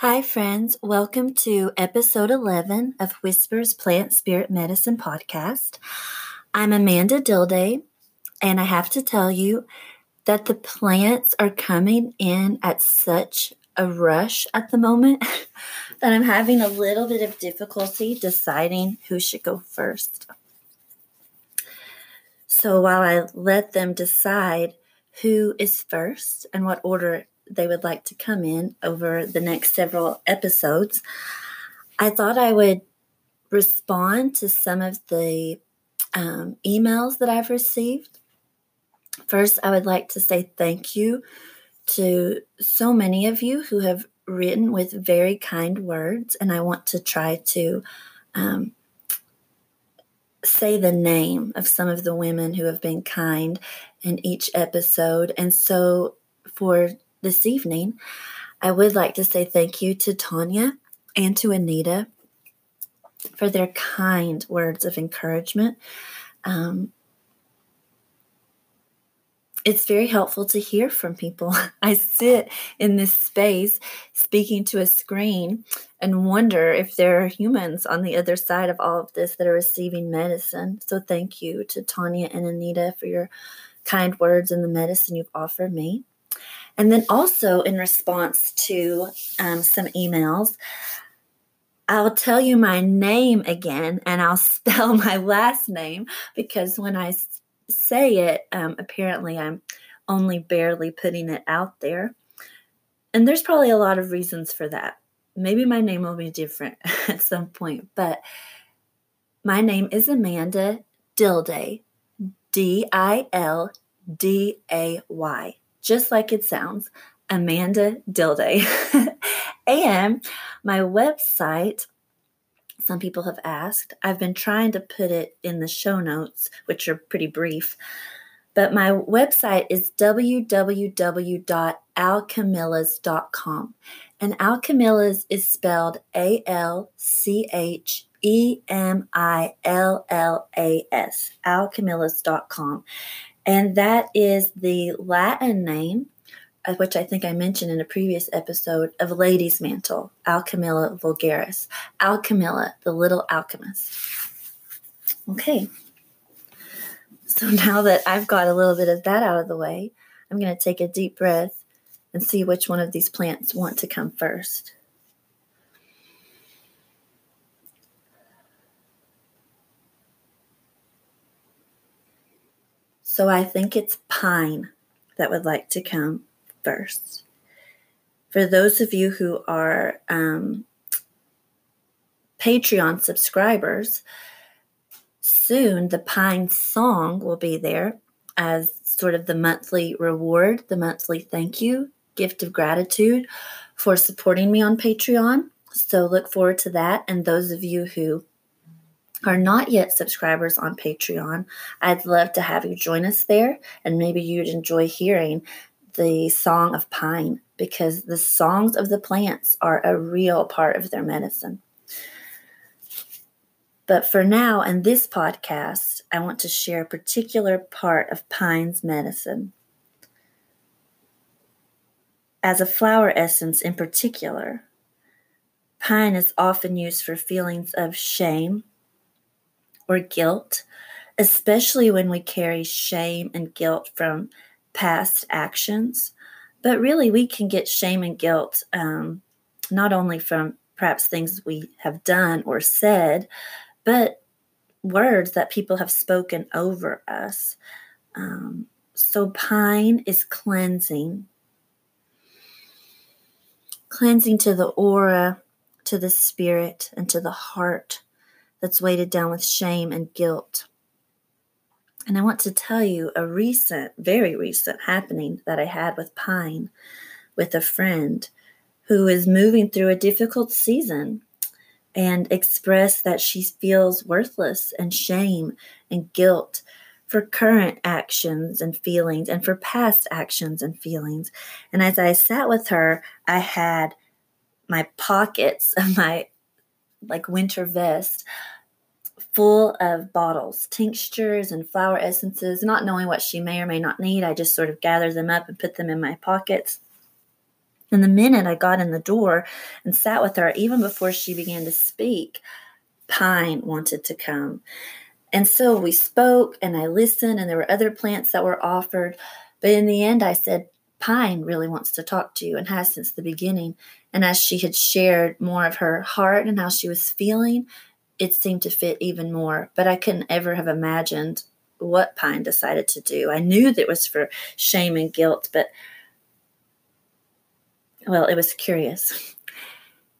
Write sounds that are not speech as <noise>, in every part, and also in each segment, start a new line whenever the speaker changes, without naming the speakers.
Hi, friends. Welcome to episode 11 of Whispers Plant Spirit Medicine podcast. I'm Amanda Dilday, and I have to tell you that the plants are coming in at such a rush at the moment <laughs> that I'm having a little bit of difficulty deciding who should go first. So while I let them decide who is first and what order they would like to come in over the next several episodes, I thought I would respond to some of the um, emails that I've received. First, I would like to say thank you to so many of you who have written with very kind words, and I want to try to um, say the name of some of the women who have been kind in each episode. And so, for this evening, I would like to say thank you to Tanya and to Anita for their kind words of encouragement. Um, it's very helpful to hear from people. <laughs> I sit in this space speaking to a screen and wonder if there are humans on the other side of all of this that are receiving medicine. So, thank you to Tanya and Anita for your kind words and the medicine you've offered me. And then also in response to um, some emails, I'll tell you my name again and I'll <laughs> spell my last name because when I say it, um, apparently I'm only barely putting it out there. And there's probably a lot of reasons for that. Maybe my name will be different <laughs> at some point, but my name is Amanda Dilday, D I L D A Y just like it sounds, Amanda Dilday. <laughs> and my website, some people have asked, I've been trying to put it in the show notes, which are pretty brief. But my website is www.alchemillas.com. And Alchemillas is spelled A L C H E M I L L A S, alchemillas.com. And that is the Latin name, uh, which I think I mentioned in a previous episode, of lady's mantle, Alchemilla vulgaris. Alchemilla, the little alchemist. Okay. So <laughs> now that I've got a little bit of that out of the way, I'm going to take a deep breath and see which one of these plants want to come first. So I think it's pine that would like to come first. For those of you who are um, Patreon subscribers, soon the Pine song will be there as sort of the monthly reward, the monthly thank you, gift of gratitude for supporting me on Patreon. So look forward to that. And those of you who are not yet subscribers on Patreon, I'd love to have you join us there and maybe you'd enjoy hearing the Song of Pine because the songs of the plants are a real part of their medicine. But for now, in this podcast, I want to share a particular part of pine's medicine. As a flower essence in particular, pine is often used for feelings of shame or guilt, especially when we carry shame and guilt from past actions. But really, we can get shame and guilt um, not only from perhaps things we have done or said, but words that people have spoken over us. Um, so, pine is cleansing, cleansing to the aura, to the spirit, and to the heart that's weighted down with shame and guilt. And I want to tell you a recent, very recent happening that I had with Pine with a friend who is moving through a difficult season and expressed that she feels worthless and shame and guilt for current actions and feelings and for past actions and feelings. And as I sat with her, I had my pockets <laughs> of my like winter vest full of bottles, tinctures and flower essences, not knowing what she may or may not need. I just sort of gathered them up and put them in my pockets. And the minute I got in the door and sat with her, even before she began to speak, pine wanted to come. And so we spoke and I listened, and there were other plants that were offered. But in the end, I said, Pine really wants to talk to you and has since the beginning. And as she had shared more of her heart and how she was feeling, it seemed to fit even more. But I couldn't ever have imagined what Pine decided to do. I knew that it was for shame and guilt, but well, it was curious.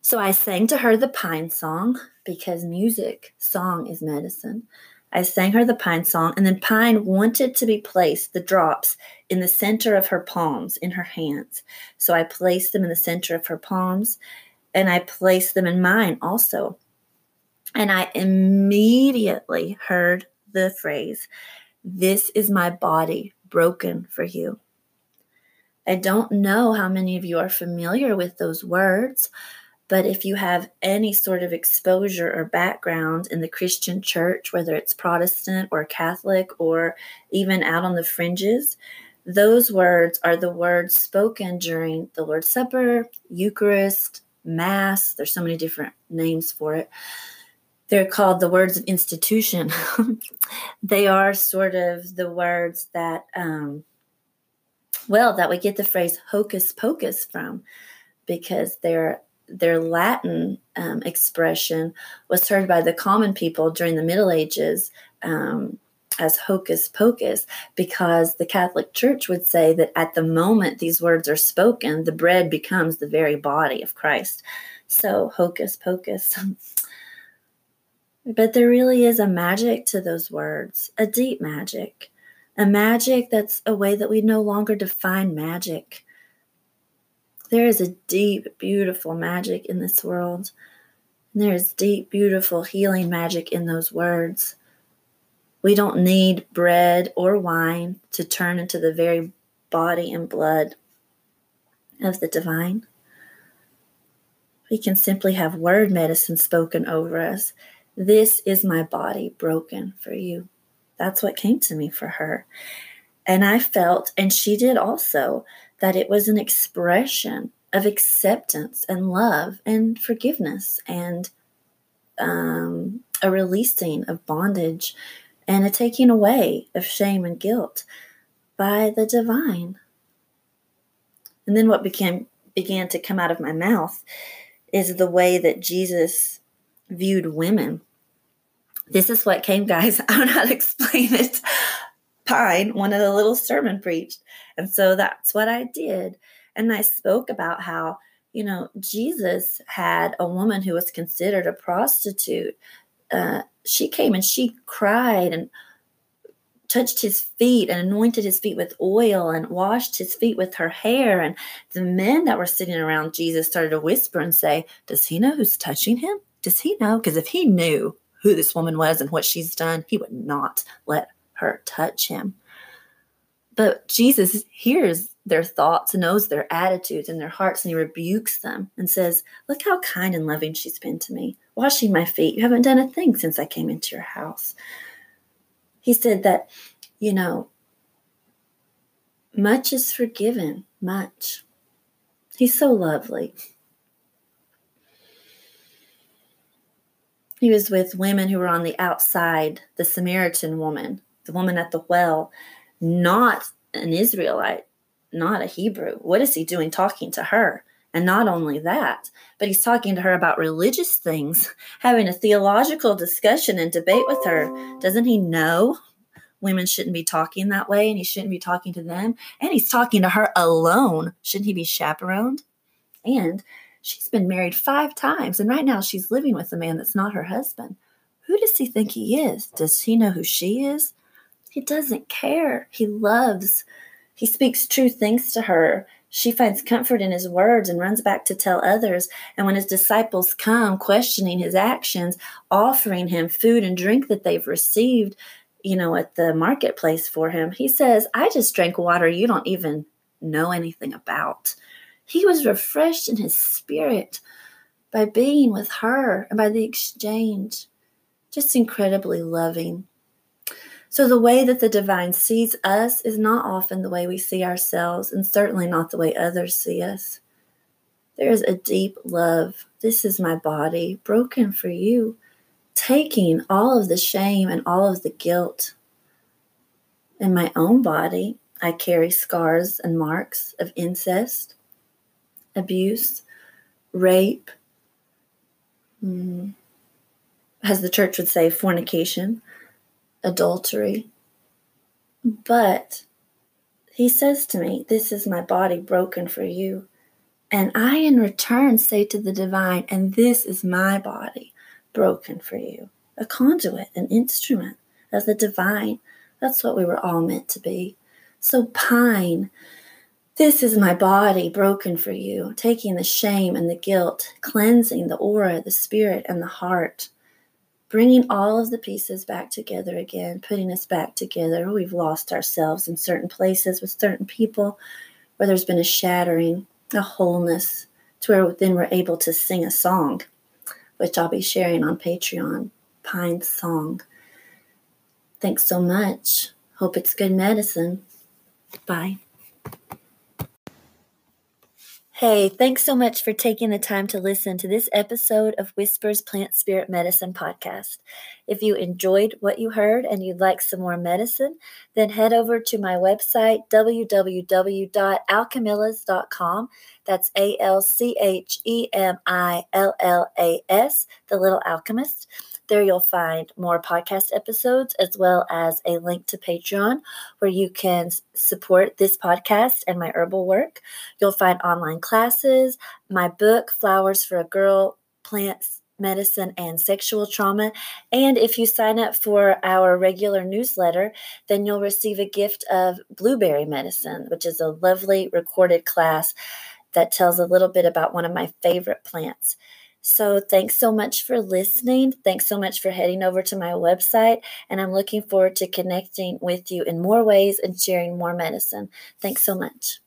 So I sang to her the Pine song because music, song is medicine. I sang her the pine song, and then Pine wanted to be placed, the drops, in the center of her palms, in her hands. So I placed them in the center of her palms, and I placed them in mine also. And I immediately heard the phrase, This is my body broken for you. I don't know how many of you are familiar with those words, but if you have any sort of exposure or background in the Christian church, whether it's Protestant or Catholic or even out on the fringes, those words are the words spoken during the Lord's Supper, Eucharist, Mass. There's so many different names for it. They're called the words of institution. <laughs> they are sort of the words that, um, well, that we get the phrase hocus pocus from because they're their Latin um, expression was heard by the common people during the Middle Ages um, as hocus pocus, because the Catholic Church would say that at the moment these words are spoken, the bread becomes the very body of Christ. So, hocus pocus. <laughs> but there really is a magic to those words, a deep magic, a magic that's a way that we no longer define magic there is a deep, beautiful magic in this world. And there is deep, beautiful healing magic in those words. We don't need bread or wine to turn into the very body and blood of the divine. We can simply have word medicine spoken over us. This is my body broken for you. That's what came to me for her. And I felt, and she did also, that it was an expression of acceptance and love and forgiveness and um, a releasing of bondage and a taking away of shame and guilt by the divine. And then what became began to come out of my mouth is the way that Jesus viewed women. This is what came, guys. <laughs> I don't know how to explain it. Pine wanted a little sermon preached. And so that's what I did. And I spoke about how, you know, Jesus had a woman who was considered a prostitute. Uh, she came and she cried and touched his feet and anointed his feet with oil and washed his feet with her hair. And the men that were sitting around Jesus started to whisper and say, Does he know who's touching him? Does he know? Because if he knew who this woman was and what she's done, he would not let her touch him. But Jesus hears their thoughts, knows their attitudes and their hearts, and he rebukes them and says, Look how kind and loving she's been to me, washing my feet. You haven't done a thing since I came into your house. He said that, you know, much is forgiven, much. He's so lovely. He was with women who were on the outside, the Samaritan woman, the woman at the well, not an Israelite, not a Hebrew. What is he doing talking to her? And not only that, but he's talking to her about religious things, <laughs> having a theological discussion and debate with her. Doesn't he know women shouldn't be talking that way and he shouldn't be talking to them? And he's talking to her alone. Shouldn't he be chaperoned? And she's been married five times, and right now she's living with a man that's not her husband. Who does he think he is? Does he know who she is? He doesn't care. He loves. He speaks true things to her. She finds comfort in his words and runs back to tell others. And when his disciples come questioning his actions, offering him food and drink that they've received, you know, at the marketplace for him, he says, I just drank water you don't even know anything about. He was refreshed in his spirit by being with her and by the exchange. Just incredibly loving. So, the way that the divine sees us is not often the way we see ourselves, and certainly not the way others see us. There is a deep love. This is my body broken for you, taking all of the shame and all of the guilt. In my own body, I carry scars and marks of incest, abuse, rape, mm, as the church would say, fornication, adultery. But he says to me, This is my body broken for you. And I, in return, say to the divine, And this is my body broken for you. A conduit, an instrument of the divine. That's what we were all meant to be. So pine. This is my body broken for you, taking the shame and the guilt, cleansing the aura, the spirit, and the heart bringing all of the pieces back together again, putting us back together. We've lost ourselves in certain places with certain people where there's been a shattering, a wholeness, to where then we're able to sing a song, which I'll be sharing on Patreon, Pine Song. Thanks so much. Hope it's good medicine. Bye. Hey, thanks so much for taking the time to listen to this episode of Whispers Plant Spirit Medicine podcast. If you enjoyed what you heard and you'd like some more medicine, then head over to my website, www.alchemillas.com. That's A L C H E M I L L A S, The Little Alchemist. There you'll find more podcast episodes as well as a link to Patreon where you can support this podcast and my herbal work. You'll find online classes, my book, Flowers for a Girl, Plants, Medicine, and Sexual Trauma. And if you sign up for our regular newsletter, then you'll receive a gift of blueberry medicine, which is a lovely recorded class that tells a little bit about one of my favorite plants. So, thanks so much for listening. Thanks so much for heading over to my website. And I'm looking forward to connecting with you in more ways and sharing more medicine. Thanks so much.